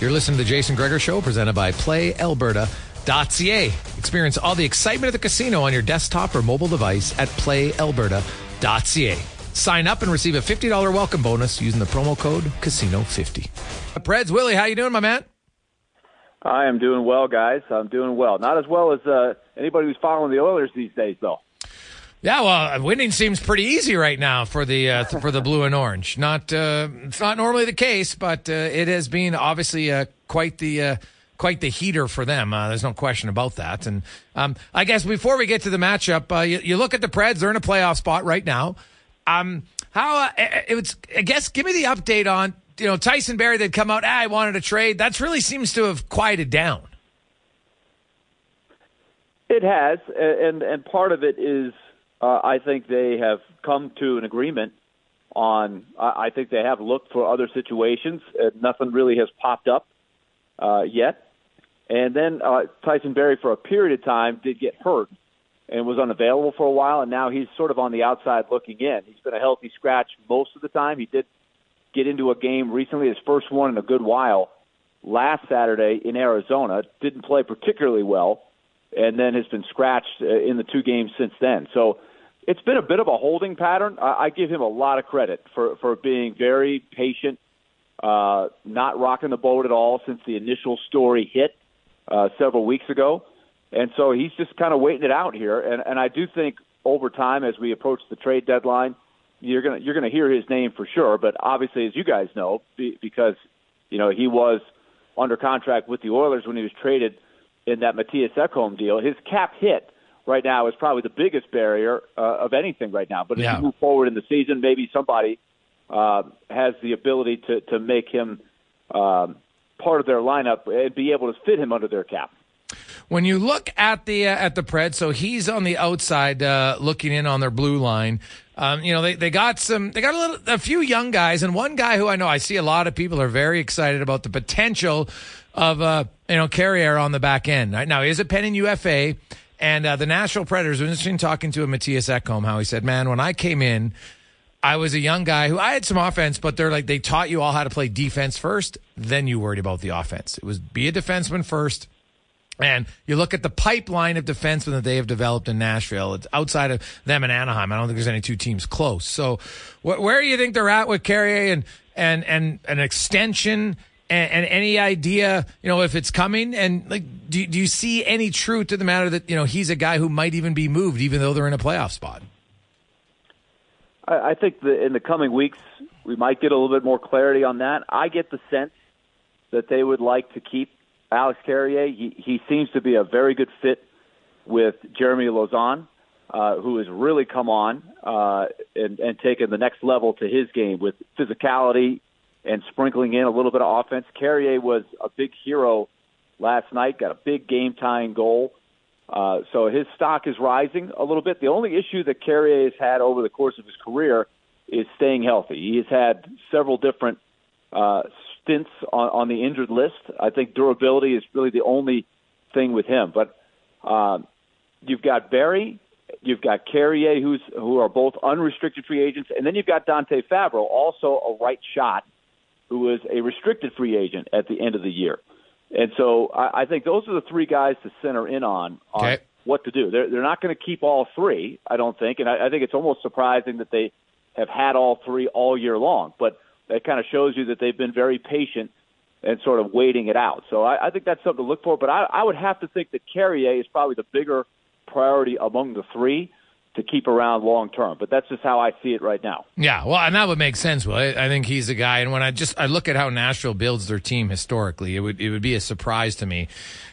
You're listening to the Jason Gregor Show, presented by PlayAlberta.ca. Experience all the excitement of the casino on your desktop or mobile device at PlayAlberta.ca. Sign up and receive a $50 welcome bonus using the promo code Casino50. Preds, Willy, how you doing, my man? I am doing well, guys. I'm doing well. Not as well as uh, anybody who's following the Oilers these days, though. Yeah, well, winning seems pretty easy right now for the uh, for the blue and orange. Not uh, it's not normally the case, but uh, it has been obviously uh, quite the uh, quite the heater for them. Uh, there's no question about that. And um, I guess before we get to the matchup, you, you, look at the Preds; they're in a playoff spot right now. Um, how it was? I guess give me the update on you know Tyson Barrie. They'd come out. Ah, I wanted a trade. That really seems to have quieted down. It has, and and part of it is uh, I think they have come to an agreement on. I, I think they have looked for other situations. Uh, nothing really has popped up uh, yet. And then uh, Tyson Barrie, for a period of time, did get hurt and was unavailable for a while, and now he's sort of on the outside looking in. He's been a healthy scratch most of the time. He did get into a game recently, his first one in a good while, last Saturday in Arizona. Didn't play particularly well, and then has been scratched uh, in the two games since then. So it's been a bit of a holding pattern. I, I give him a lot of credit for for being very patient, uh, not rocking the boat at all since the initial story hit uh, several weeks ago, and so he's just kind of waiting it out here. And and I do think over time, as we approach the trade deadline, you're gonna you're gonna hear his name for sure. But obviously, as you guys know, be, because you know he was under contract with the Oilers when he was traded in that Mattias Ekholm deal, his cap hit right now is probably the biggest barrier uh, of anything right now. But yeah. as you move forward in the season, maybe somebody uh, has the ability to to make him um, part of their lineup and be able to fit him under their cap. When you look at the uh, at the Pred, so he's on the outside uh, looking in on their blue line. Um, you know they, they got some they got a little a few young guys and one guy who I know I see a lot of people are very excited about the potential of uh, you know Carrier on the back end. Right now he is a pending UFA. And uh, the Nashville Predators, it was interesting talking to a Mattias Ekholm, how he said, man, when I came in, I was a young guy who I had some offense, but they're like, they taught you all how to play defense first. Then you worried about the offense. It was be a defenseman first. And you look at the pipeline of defensemen that they have developed in Nashville. It's outside of them and Anaheim. I don't think there's any two teams close. So wh- where do you think they're at with Carrier and, and, and an extension and, and, any idea, you know, if it's coming? And like, do do you see any truth to the matter that you know he's a guy who might even be moved, even though they're in a playoff spot? I, I think that in the coming weeks we might get a little bit more clarity on that. I get the sense that they would like to keep Alex Carrier. He, he seems to be a very good fit with Jeremy Lauzon, uh, who has really come on uh, and, and taken the next level to his game with physicality and sprinkling in a little bit of offense. Carrier was a big hero last night, got a big game tying goal. Uh, so his stock is rising a little bit. The only issue that Carrier has had over the course of his career is staying healthy. He has had several different uh, stints on, on the injured list. I think durability is really the only thing with him. But um, you've got Barrie, you've got Carrier, who's who are both unrestricted free agents, and then you've got Dante Fabbro, also a right shot, who is a restricted free agent at the end of the year. And so I, I think those are the three guys to center in on on Okay. what to do. They're they're not going to keep all three, I don't think, and I, I think it's almost surprising that they have had all three all year long. But that kind of shows you that they've been very patient and sort of waiting it out. So I, I think that's something to look for. But I, I would have to think that Carrier is probably the bigger priority among the three to keep around long term. But that's just how I see it right now. Yeah, well, and that would make sense. Well, I, I think he's a guy, and when I just I look at how Nashville builds their team historically, it would it would be a surprise to me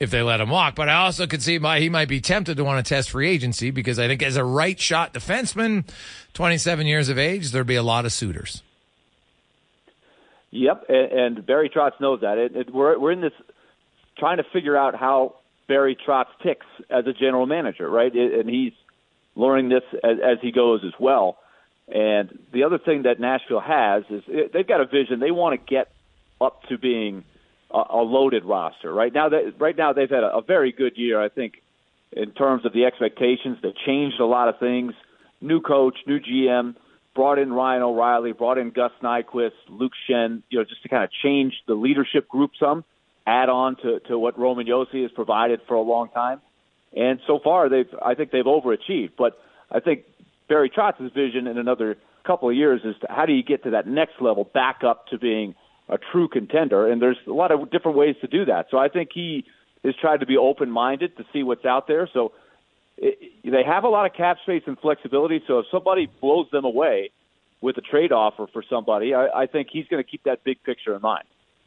if they let him walk. But I also could see why he might be tempted to want to test free agency because I think as a right shot defenseman, twenty seven years of age, there'd be a lot of suitors. Yep, and, and Barry Trotz knows that. It, it, we're we're in this trying to figure out how Barry Trotz ticks as a general manager, right? It, and he's learning this as, as he goes as well. And the other thing that Nashville has is they've got a vision. They want to get up to being a, a loaded roster. Right now, they, right now they've had a, a very good year. I think in terms of the expectations, they've changed a lot of things. New coach, new GM, brought in Ryan O'Reilly, brought in Gus Nyquist, Luke Schenn, you know, just to kind of change the leadership group some, add on to, to what Roman Josi has provided for a long time. And so far, they've I think they've overachieved. But I think Barry Trotz's vision in another couple of years is to, how do you get to that next level, back up to being a true contender? And there's a lot of different ways to do that. So I think he has tried to be open-minded to see what's out there. So it, they have a lot of cap space and flexibility. So if somebody blows them away with a trade offer for somebody, I, I think he's going to keep that big picture in mind.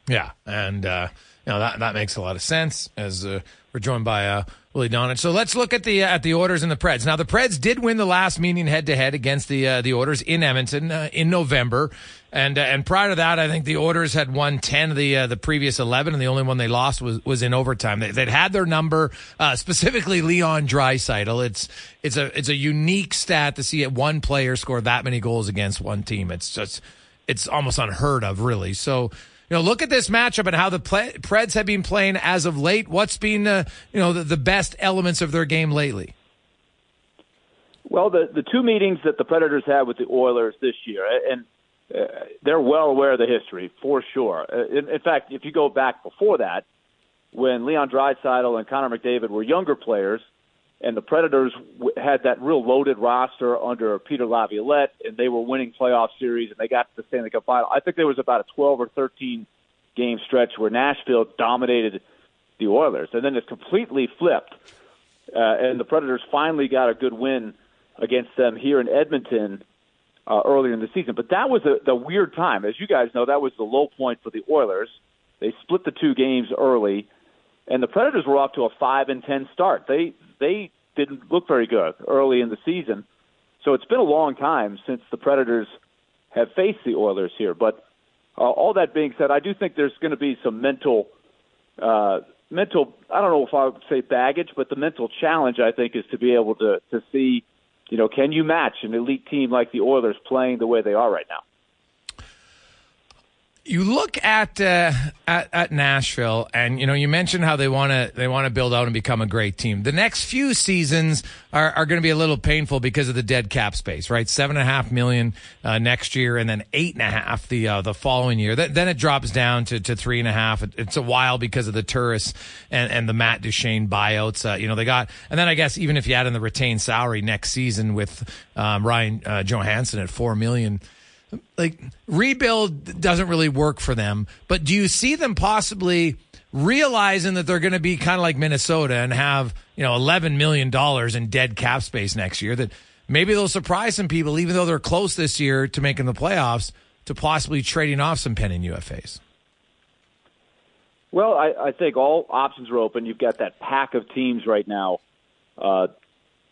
Yeah, and uh, you know that that makes a lot of sense. As uh, we're joined by uh, Willy Daunic. So let's look at the uh, at the Oilers and the Preds. Now the Preds did win the last meeting head to head against the uh, the Oilers in Edmonton uh, in November, and uh, and prior to that, I think the Oilers had won ten of the uh, the previous eleven, and the only one they lost was was in overtime. They, they'd had their number, uh, specifically Leon Draisaitl. It's it's a it's a unique stat to see one player score that many goals against one team. It's just it's almost unheard of, really. So you know, look at this matchup and how the play, Preds have been playing as of late. What's been, uh, you know, the, the best elements of their game lately? Well, the the two meetings that the Predators had with the Oilers this year, and uh, they're well aware of the history for sure. Uh, in, in fact, if you go back before that, when Leon Draisaitl and Connor McDavid were younger players, and the Predators w- had that real loaded roster under Peter Laviolette, and they were winning playoff series, and they got to the Stanley Cup final. I think there was about a 12 or 13 game stretch where Nashville dominated the Oilers, and then it completely flipped, uh, and the Predators finally got a good win against them here in Edmonton uh, earlier in the season. But that was a, the weird time, as you guys know. That was the low point for the Oilers. They split the two games early, and the Predators were off to a five and ten start. They they didn't look very good early in the season. So it's been a long time since the Predators have faced the Oilers here. But uh, all that being said, I do think there's going to be some mental, uh, mental. I don't know if I would say baggage, but the mental challenge I think is to be able to to see, you know, can you match an elite team like the Oilers playing the way they are right now? You look at, uh, at at Nashville, and you know you mentioned how they want to they want to build out and become a great team. The next few seasons are, are going to be a little painful because of the dead cap space, right? Seven and a half million uh, next year, and then eight and a half the uh, the following year. Th- then it drops down to, to three and a half. It, it's a while because of the Turris and, and the Matt Duchene buyouts. Uh, you know they got, and then I guess even if you add in the retained salary next season with um, Ryan uh, Johansen at four million like rebuild doesn't really work for them. But do you see them possibly realizing that they're going to be kind of like Minnesota and have you know eleven million dollars in dead cap space next year? That maybe they'll surprise some people, even though they're close this year to making the playoffs, to possibly trading off some pen and UFAs. Well, I, I think all options are open. You've got that pack of teams right now. Uh,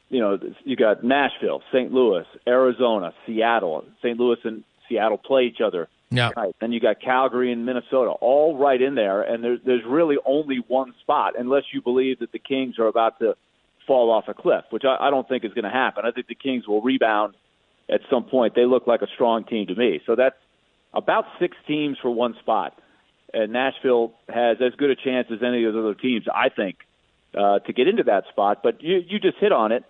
you know, you got Nashville, St. Louis, Arizona, Seattle. St. Louis and Seattle play each other. Yeah. Right. Then you got Calgary and Minnesota, all right in there, and there's there's really only one spot, unless you believe that the Kings are about to fall off a cliff, which I, I don't think is going to happen. I think the Kings will rebound at some point. They look like a strong team to me. So that's about six teams for one spot, and Nashville has as good a chance as any of those other teams, I think, uh, to get into that spot. But you you just hit on it,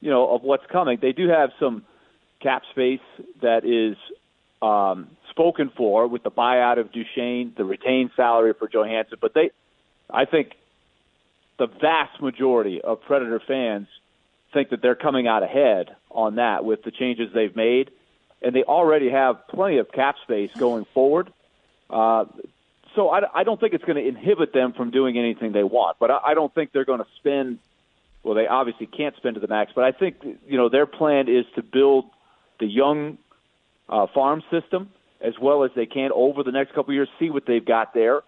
you know, of what's coming. They do have some cap space that is um, spoken for with the buyout of Duchene, the retained salary for Johansen. But they, I think, the vast majority of Predator fans think that they're coming out ahead on that with the changes they've made, and they already have plenty of cap space going forward. Uh, so I, I don't think it's going to inhibit them from doing anything they want. But I, I don't think they're going to spend. Well, they obviously can't spend to the max, but I think you know their plan is to build the young uh, farm system as well as they can over the next couple of years, see what they've got there.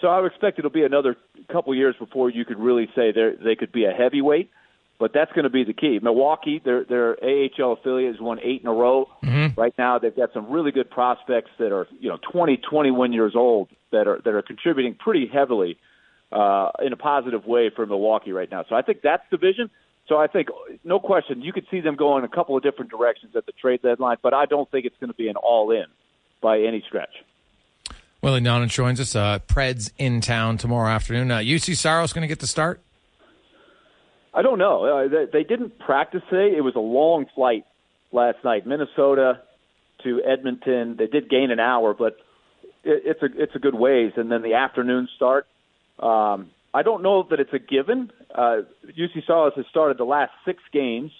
So I would expect it'll be another couple of years before you could really say they they could be a heavyweight. But that's going to be the key. Milwaukee, their their AHL affiliate has won eight in a row. Mm-hmm. Right now, they've got some really good prospects that are you know 20, 21 years old that are that are contributing pretty heavily uh, in a positive way for Milwaukee right now. So I think that's the vision. So I think, no question, you could see them going a couple of different directions at the trade deadline, but I don't think it's going to be an all-in by any stretch. Willy Daunic joins us. Uh, Preds in town tomorrow afternoon. Uh, Juuse Saros going to get the start? I don't know. Uh, they, they didn't practice today. It was a long flight last night, Minnesota to Edmonton. They did gain an hour, but it, it's a it's a good ways. And then the afternoon start. Um, I don't know that it's a given. Uh, Juuse Saros has started the last six games.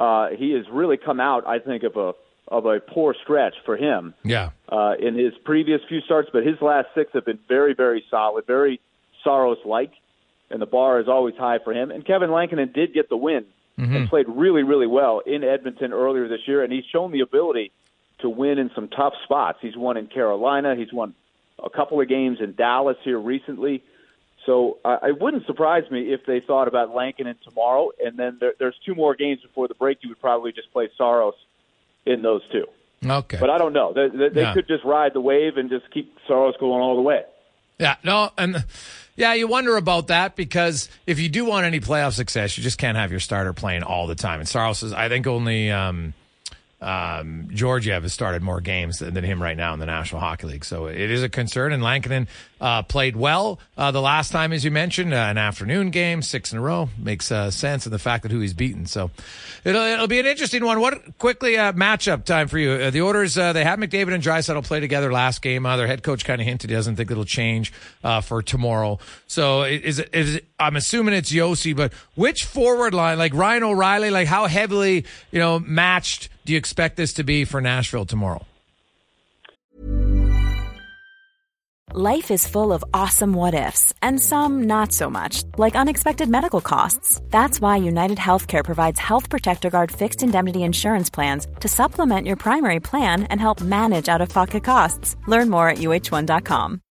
Uh, he has really come out, I think, of a of a poor stretch for him Yeah. uh, in his previous few starts, but his last six have been very, very solid, very Saros like, and the bar is always high for him. And Kevin Lankinen did get the win and played really, really well in Edmonton earlier this year, and he's shown the ability to win in some tough spots. He's won in Carolina, he's won a couple of games in Dallas here recently. So uh, it wouldn't surprise me if they thought about Lankinen tomorrow, and then there, there's two more games before the break. You would probably just play Saros in those two. Okay. But I don't know. They, they, they Yeah. could just ride the wave and just keep Saros going all the way. Yeah, no, and yeah, you wonder about that because if you do want any playoff success, you just can't have your starter playing all the time. And Saros is, I think, only um, um, Georgiev has started more games than, than him right now in the National Hockey League. So it is a concern. And Lankinen uh, played well uh, the last time, as you mentioned, uh, an afternoon game, six in a row makes uh, sense. in the fact that who he's beaten, so it'll it'll be an interesting one. What quickly uh, matchup time for you? Uh, the Oilers they had McDavid and Draisaitl play together last game. Their head coach kind of hinted he doesn't think it'll change uh, for tomorrow. So is is I'm assuming it's Josi, but which forward line, like Ryan O'Reilly, like how heavily you know matched do you expect this to be for Nashville tomorrow? Life is full of awesome what ifs, and some not so much, like unexpected medical costs. That's why United Healthcare provides Health Protector Guard fixed indemnity insurance plans to supplement your primary plan and help manage out of pocket costs. Learn more at uh1.com.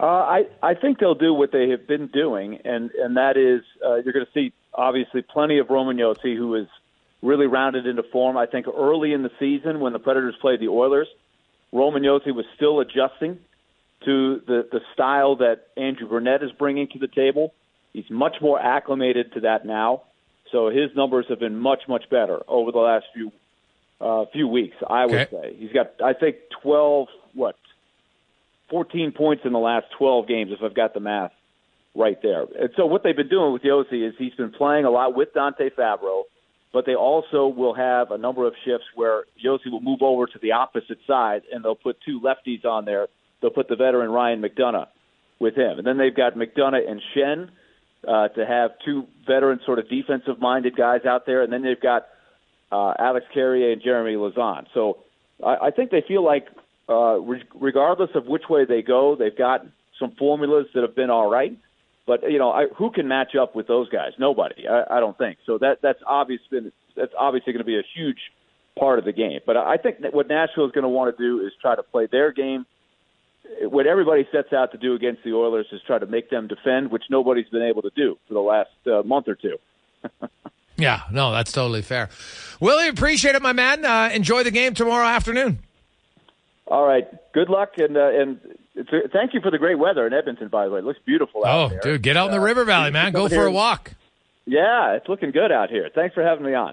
Uh, I I think they'll do what they have been doing, and and that is uh, you're going to see obviously plenty of Roman Josi, who is really rounded into form. I think early in the season when the Predators played the Oilers, Roman Josi was still adjusting to the, the style that Andrew Brunette is bringing to the table. He's much more acclimated to that now. So his numbers have been much, much better over the last few uh, few weeks. I would Okay. say he's got, I think, twelve, what, fourteen points in the last twelve games, if I've got the math right there. And so what they've been doing with Josi is he's been playing a lot with Dante Fabbro, but they also will have a number of shifts where Josi will move over to the opposite side, and they'll put two lefties on there. They'll put the veteran Ryan McDonagh with him, and then they've got McDonagh and Schenn uh, to have two veteran sort of defensive-minded guys out there, and then they've got uh, Alex Carrier and Jeremy Lauzon. So I, I think they feel like, uh, re- regardless of which way they go, they've got some formulas that have been all right. But you know, I, who can match up with those guys? Nobody. I, I don't think so. That that's obvious. Been, that's obviously going to be a huge part of the game. But I think that what Nashville is going to want to do is try to play their game. What everybody sets out to do against the Oilers is try to make them defend, which nobody's been able to do for the last uh, month or two. Yeah, no, that's totally fair. Willy, appreciate it, my man. Uh, enjoy the game tomorrow afternoon. All right. Good luck, and uh, and thank you for the great weather in Edmonton. By the way, it looks beautiful out Oh, there. dude, get out in the Uh, River Valley, man. Go for a walk. Yeah, it's looking good out here. Thanks for having me on.